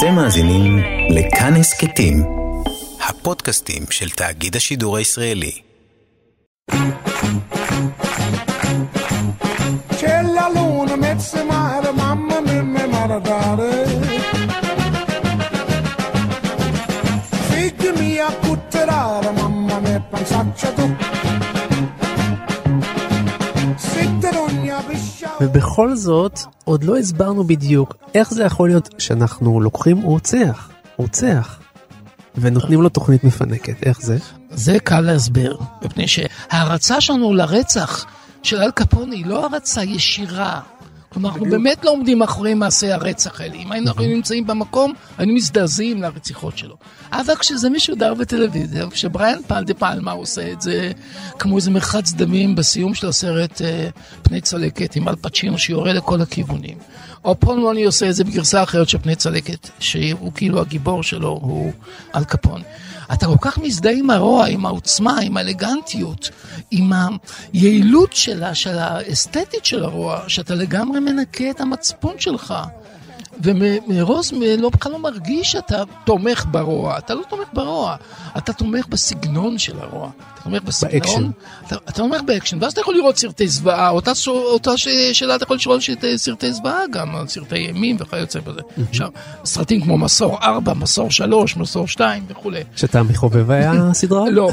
אתם מאזינים לכאן הסכתים, הפודקאסטים של תאגיד השידור הישראלי. Mamma mia, cutterare, mamma mia, pensaccia tu. ובכל זאת, עוד לא הסברנו בדיוק איך זה יכול להיות שאנחנו לוקחים רוצח, רוצח, ונותנים לו תוכנית מפנקת, איך זה? זה קל להסביר, מפני שההערצה שלנו לרצח של אל קפוני היא לא הערצה ישירה. כלומר, אנחנו באמת לא עומדים מאחורי מעשי הרצח האלה. אם היינו נמצאים במקום, היינו מזדעזעים לרציחות שלו. אבל כשזה משודר בטלוויזיה, כשבריאן פלדה פלמה עושה את זה כמו איזה מרחץ דמים בסיום של הסרט אה, פני צלקת עם אל פצ'ינו שיורה לכל הכיוונים. או פול מוני עושה את זה בגרסה אחרת של פני צלקת, שהוא כאילו הגיבור שלו, הוא אל קפון. אתה כל כך מזדהה עם הרוע, עם העוצמה, עם האלגנטיות, עם היעילות שלה, של האסתטית של הרוע, שאתה לגמרי מנקה את המצפון שלך. ומרוז לא, בכלל לא מרגיש שאתה תומך ברוע, אתה לא תומך ברוע, אתה תומך בסגנון של הרוע. אתה תומך בסגנון, באקשן. אתה, אתה תומך באקשן, ואז אתה יכול לראות סרטי זוועה, אותה, אותה ש- שאלה אתה יכול לשאול סרטי, סרטי זוועה גם, סרטי ימין וכיוצא בזה. עכשיו, סרטים כמו מסור 4, מסור 3, מסור 2 וכולי. שאתה מחובבי הסדרה? לא.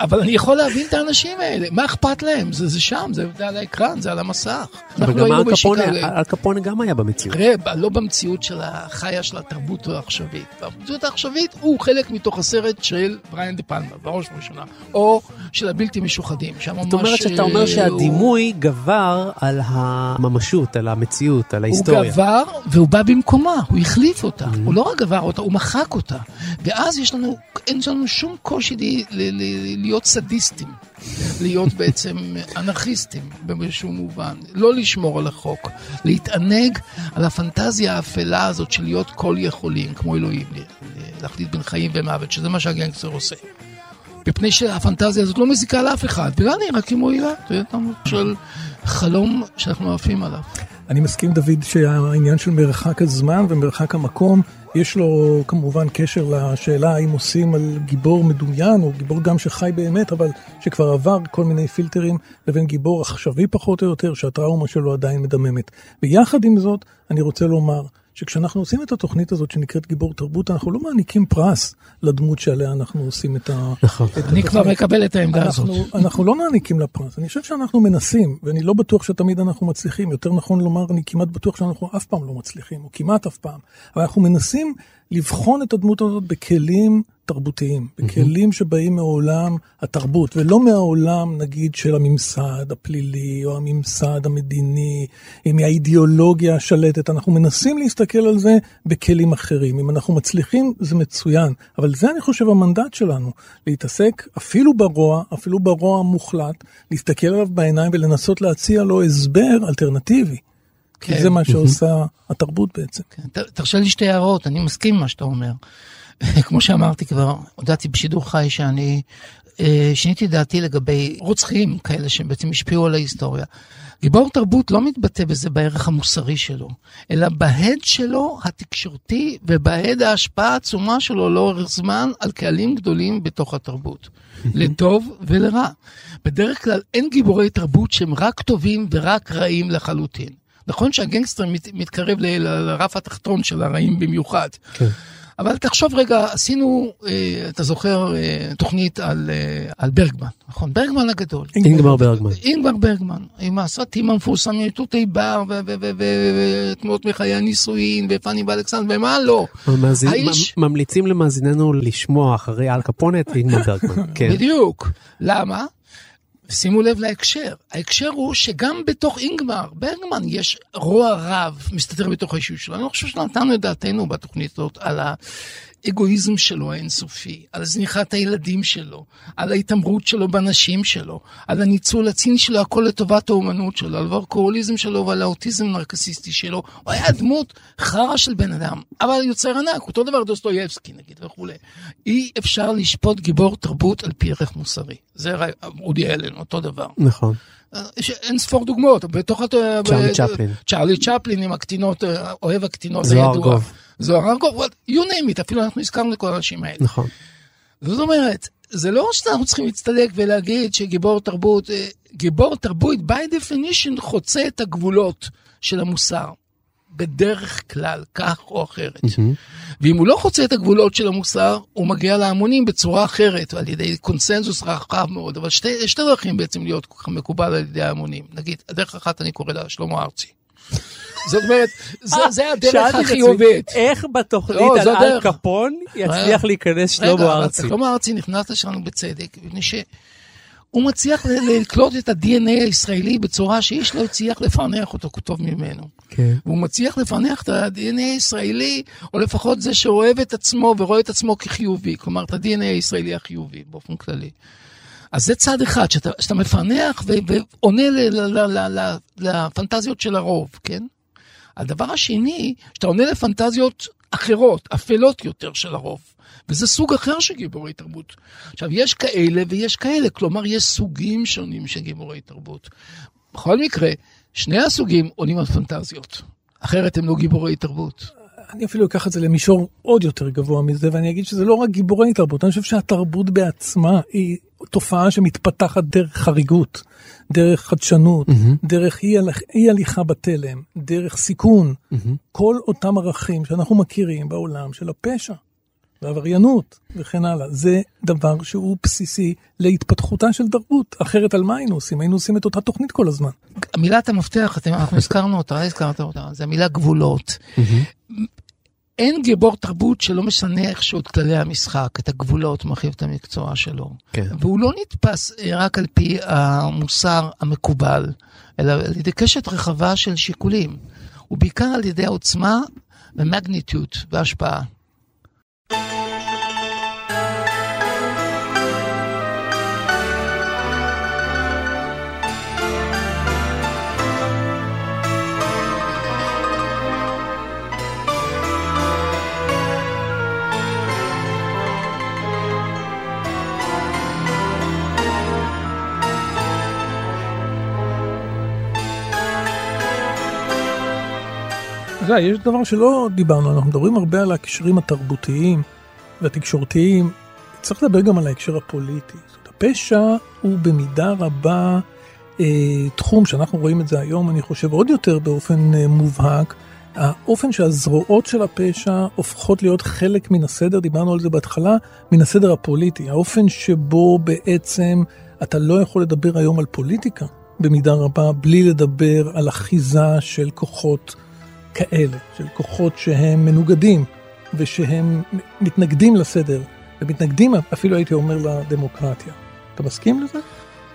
אבל אני יכול להבין את האנשים האלה, מה אכפת להם? זה, זה שם, זה, זה על האקרן, זה על המסך. וגם היינו אל קפונה, בשיקגו. אל קפונה גם היה במציאות. תראה, ב- לא במציאות של החיה של התרבות העכשווית. במציאות העכשווית הוא חלק מתוך הסרט של בריאן דה פלמה, בראש ובראשונה, או של הבלתי משוחדים, שם ממש... זאת אומרת שאתה אומר אה, שהדימוי גבר על הממשות, על המציאות, על הוא ההיסטוריה. גבר והוא בא במקומה, הוא החליף אותה. Mm-hmm. הוא לא רק גבר אותה, הוא מחק אותה. ואז יש לנו, אין לנו שום קושי ל- ל- ל- להיות סדיסטים. להיות בעצם אנרכיסטים באיזשהו מובן. לא לשמור על החוק. להתענג על הפנטזיה האפלה הזאת של להיות כל יכולים, כמו אלוהים. להחליט בין חיים ומוות, שזה מה שהגנגסטר עושה. מפני שהפנטזיה הזאת לא מזיקה לאף אחד, ולא נראה כמו הילה, של חלום שאנחנו עפים עליו. אני מסכים, דוד, שהעניין של מרחק הזמן ומרחק המקום, יש לו כמובן קשר לשאלה האם עושים על גיבור מדומיין, או גיבור גם שחי באמת, אבל שכבר עבר כל מיני פילטרים, לבין גיבור עכשווי פחות או יותר, שהטראומה שלו עדיין מדממת. ויחד עם זאת, אני רוצה לומר, שכשאנחנו עושים את התוכנית הזאת שנקראת גיבור תרבות, אנחנו לא מעניקים פרס לדמות שעליה אנחנו עושים את ה... נכון. את אני כבר. מקבל את העמדה הזאת. אנחנו, אנחנו לא מעניקים לה פרס, אני חושב שאנחנו מנסים, ואני לא בטוח שתמיד אנחנו מצליחים, יותר נכון לומר, אני כמעט בטוח שאנחנו אף פעם לא מצליחים, או כמעט אף פעם, אבל אנחנו מנסים לבחון את הדמות הזאת בכלים תרבותיים, בכלים שבאים מעולם התרבות, ולא מהעולם, נגיד, של הממסד הפלילי, או הממסד המדיני, מהאידיאולוגיה השלטת, אנחנו מנסים להסתכל על זה בכלים אחרים. אם אנחנו מצליחים, זה מצוין, אבל זה אני חושב המנדט שלנו, להתעסק אפילו ברוע, אפילו ברוע המוחלט, להסתכל עליו בעיניים ולנסות להציע לו הסבר אלטרנטיבי. כי כן. זה מה שעושה התרבות בעצם. ת- תרשה לי שתי הערות, אני מסכים עם מה שאתה אומר. כמו שאמרתי כבר, הודעתי בשידור חי שאני אה, שיניתי דעתי לגבי רוצחים כאלה שבעצם השפיעו על ההיסטוריה. גיבור תרבות לא מתבטא בזה בערך המוסרי שלו, אלא בהד שלו התקשורתי ובהד ההשפעה העצומה שלו לאורך זמן על קהלים גדולים בתוך התרבות, לטוב ולרע. בדרך כלל אין גיבורי תרבות שהם רק טובים ורק רעים לחלוטין. נכון שהגנגסטר מת, מתקרב ל- ל- לרף התחתון של הרעים במיוחד. כן. אבל תחשוב רגע, עשינו, אה, אתה זוכר, אה, תוכנית על, אה, על ברגמן, נכון? ברגמן הגדול. אינגמר ברגמן. אינגבר ברגמן, עם הסרטים המפורסמים, תותי בר ותמונות מחיי הנישואין, ופאני ואלכסנדר, ומה לא. ממליצים למאזיננו לשמוע אחרי אל קפונה את אינגמר ברגמן. כן. בדיוק. למה? שימו לב להקשר. ההקשר הוא שגם בתוך אינגמר, ברגמן, יש רוע רב מסתתר בתוך האישיות שלו. אני לא חושב שנתנו את דעתנו בתוכנית הזאת על האגואיזם שלו האינסופי, על זניחת הילדים שלו, על ההתעמרות שלו בנשים שלו, על הניצול הציני שלו, הכל לטובת האומנות שלו, על הוורקוהוליזם שלו ועל האוטיזם הנרקסיסטי שלו. הוא היה דמות חרא של בן אדם, אבל יוצר ענק, אותו דבר דוסטויבסקי נגיד וכולי. אי אפשר לשפוט גיבור תרבות על פי ערך מוסרי. זה אודי אלן, אותו דבר. נכון. יש אין ספור דוגמאות, בתוך... צ'רלי ב- צ'פלין. צ'רלי צ'פלין עם הקטינות, אה, אוהב הקטינות זוהר הידוע. גוב. זוהר ארגוב, you name it, אפילו אנחנו הזכרנו את כל האנשים האלה. נכון. זאת אומרת, זה לא שאנחנו צריכים להצטדק ולהגיד שגיבור תרבות, אה, גיבור תרבות by definition חוצה את הגבולות של המוסר. בדרך כלל, כך או אחרת. ואם הוא לא חוצה את הגבולות של המוסר, הוא מגיע להמונים בצורה אחרת, על ידי קונסנזוס רחב מאוד, אבל שתי, שתי דרכים בעצם להיות מקובל על ידי ההמונים. נגיד, הדרך אחת אני קורא לה שלמה ארצי. זאת אומרת, זה, זה הדרך החיובית. איך בתוכנית לא, על אל. קפון יצליח להיכנס שלמה ארצי? שלמה ארצי נכנס לשם בצדק, מפני שהוא מצליח לקלוט את ה-DNA הישראלי בצורה שאיש לא הצליח לפענח אותו טוב ממנו. כן. והוא מצליח לפענח את ה-DNA הישראלי, או לפחות זה שאוהב את עצמו ורואה את עצמו כחיובי, כלומר את ה-DNA הישראלי החיובי באופן כללי. אז זה צד אחד, שאתה, שאתה מפענח ו- ועונה ל- ל- ל- ל- ל- לפנטזיות של הרוב, כן? הדבר השני, שאתה עונה לפנטזיות אחרות, אפלות יותר של הרוב. וזה סוג אחר של גיבורי תרבות. עכשיו, יש כאלה ויש כאלה, כלומר, יש סוגים שונים של גיבורי תרבות. בכל מקרה, שני הסוגים עונים על פנטזיות. אחרת הם לא גיבורי תרבות. אני אפילו אקח את זה למישור עוד יותר גבוה מזה, ואני אגיד שזה לא רק גיבורי תרבות, אני חושב שהתרבות בעצמה היא תופעה שמתפתחת דרך חריגות, דרך חדשנות, דרך אי, הלכ- אי הליכה בתלם, דרך סיכון, כל אותם ערכים שאנחנו מכירים בעולם של הפשע. ועבריינות וכן הלאה, זה דבר שהוא בסיסי להתפתחותה של תרבות, אחרת על מה היינו עושים? היינו עושים את אותה תוכנית כל הזמן. מילת המפתח, אתם, אנחנו הזכרנו אותה, הזכרת אותה, זה המילה גבולות. אין גיבור תרבות שלא משנה איכשהו את כללי המשחק, את הגבולות, מרחיב את המקצוע שלו. כן. והוא לא נתפס אה, רק על פי המוסר המקובל, אלא על ידי קשת רחבה של שיקולים. ובעיקר על ידי העוצמה ומגניטיות והשפעה. אתה יודע, יש דבר שלא דיברנו, אנחנו מדברים הרבה על הקשרים התרבותיים והתקשורתיים, צריך לדבר גם על ההקשר הפוליטי. זאת הפשע הוא במידה רבה אה, תחום שאנחנו רואים את זה היום, אני חושב, עוד יותר באופן אה, מובהק. האופן שהזרועות של הפשע הופכות להיות חלק מן הסדר, דיברנו על זה בהתחלה, מן הסדר הפוליטי. האופן שבו בעצם אתה לא יכול לדבר היום על פוליטיקה במידה רבה, בלי לדבר על אחיזה של כוחות כאלה, של כוחות שהם מנוגדים ושהם מתנגדים לסדר, ומתנגדים אפילו הייתי אומר לדמוקרטיה. אתה מסכים לזה?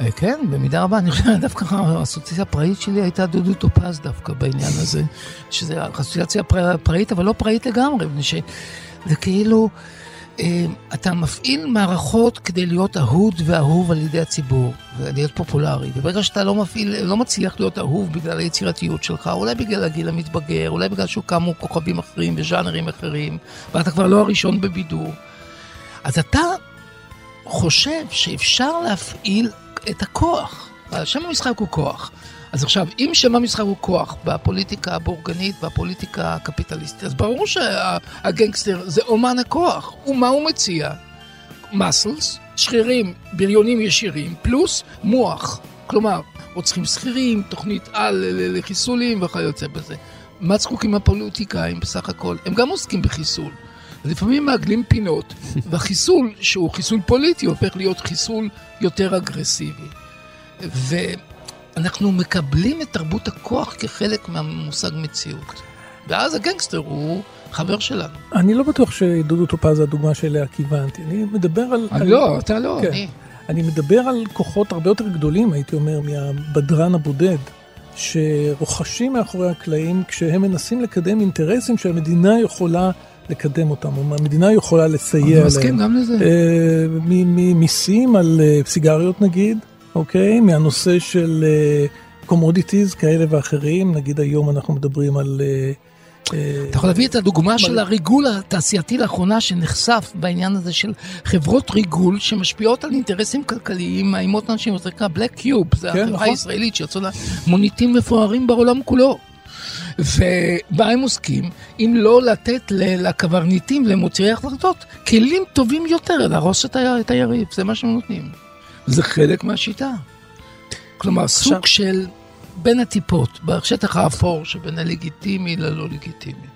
אה, כן, במידה רבה, אני חושב, דווקא האסוציאציה הפראית שלי הייתה דודו טופז דווקא בעניין הזה, שזה אסוציאציה פרא- פראית, אבל לא פראית לגמרי, מפני שזה כאילו, אתה מפעיל מערכות כדי להיות אהוד ואהוב על ידי הציבור, ולהיות פופולרי, וברגע שאתה לא מפעיל, לא מצליח להיות אהוב בגלל היצירתיות שלך, אולי בגלל הגיל המתבגר, אולי בגלל שקמו כוכבים אחרים וז'אנרים אחרים, ואתה כבר לא הראשון בבידור, אז אתה חושב שאפשר להפעיל את הכוח. שם המשחק הוא כוח. אז עכשיו, אם שם המשחק הוא כוח בפוליטיקה הבורגנית והפוליטיקה הקפיטליסטית, אז ברור שהגנגסטר זה אומן הכוח. ומה הוא מציע? מסלס, שרירים, בריונים ישירים, פלוס מוח. כלומר, רוצחים שכירים, תוכנית על לחיסולים וכיוצא בזה. מה זקוקים הפוליטיקאים בסך הכל? הם גם עוסקים בחיסול. לפעמים מעגלים פינות, והחיסול, שהוא חיסול פוליטי, הופך להיות חיסול יותר אגרסיבי. ואנחנו מקבלים את תרבות הכוח כחלק מהמושג מציאות. ואז הגנגסטר הוא חבר שלנו. אני לא בטוח שדודו טופז זה הדוגמה שאליה כיוונתי, אני מדבר על... על... לא, אתה לא, כן. אני. אני מדבר על כוחות הרבה יותר גדולים, הייתי אומר, מהבדרן הבודד, שרוכשים מאחורי הקלעים כשהם מנסים לקדם אינטרסים שהמדינה יכולה לקדם אותם, או המדינה יכולה לסייע אני להם. מסכים גם לזה. אה, ממיסים על אה, סיגריות נגיד, אוקיי? מהנושא של commodities כאלה ואחרים, נגיד היום אנחנו מדברים על... אה, אה, אתה יכול להביא את הדוגמה של הריגול התעשייתי לאחרונה שנחשף בעניין הזה של חברות ריגול שמשפיעות על אינטרסים כלכליים, מאיימות אנשים, זה נקרא Black Cube, זה כן, החברה נכון. הישראלית שיצאו לה מוניטים מפוארים בעולם כולו. ובה הם עוסקים, אם לא לתת לקברניטים, למוציאי החלטות, כלים טובים יותר להרוס את היריב, זה מה שהם נותנים. זה חלק מהשיטה. כלומר, סוג של בין הטיפות, בשטח האפור שבין הלגיטימי ללא לגיטימי.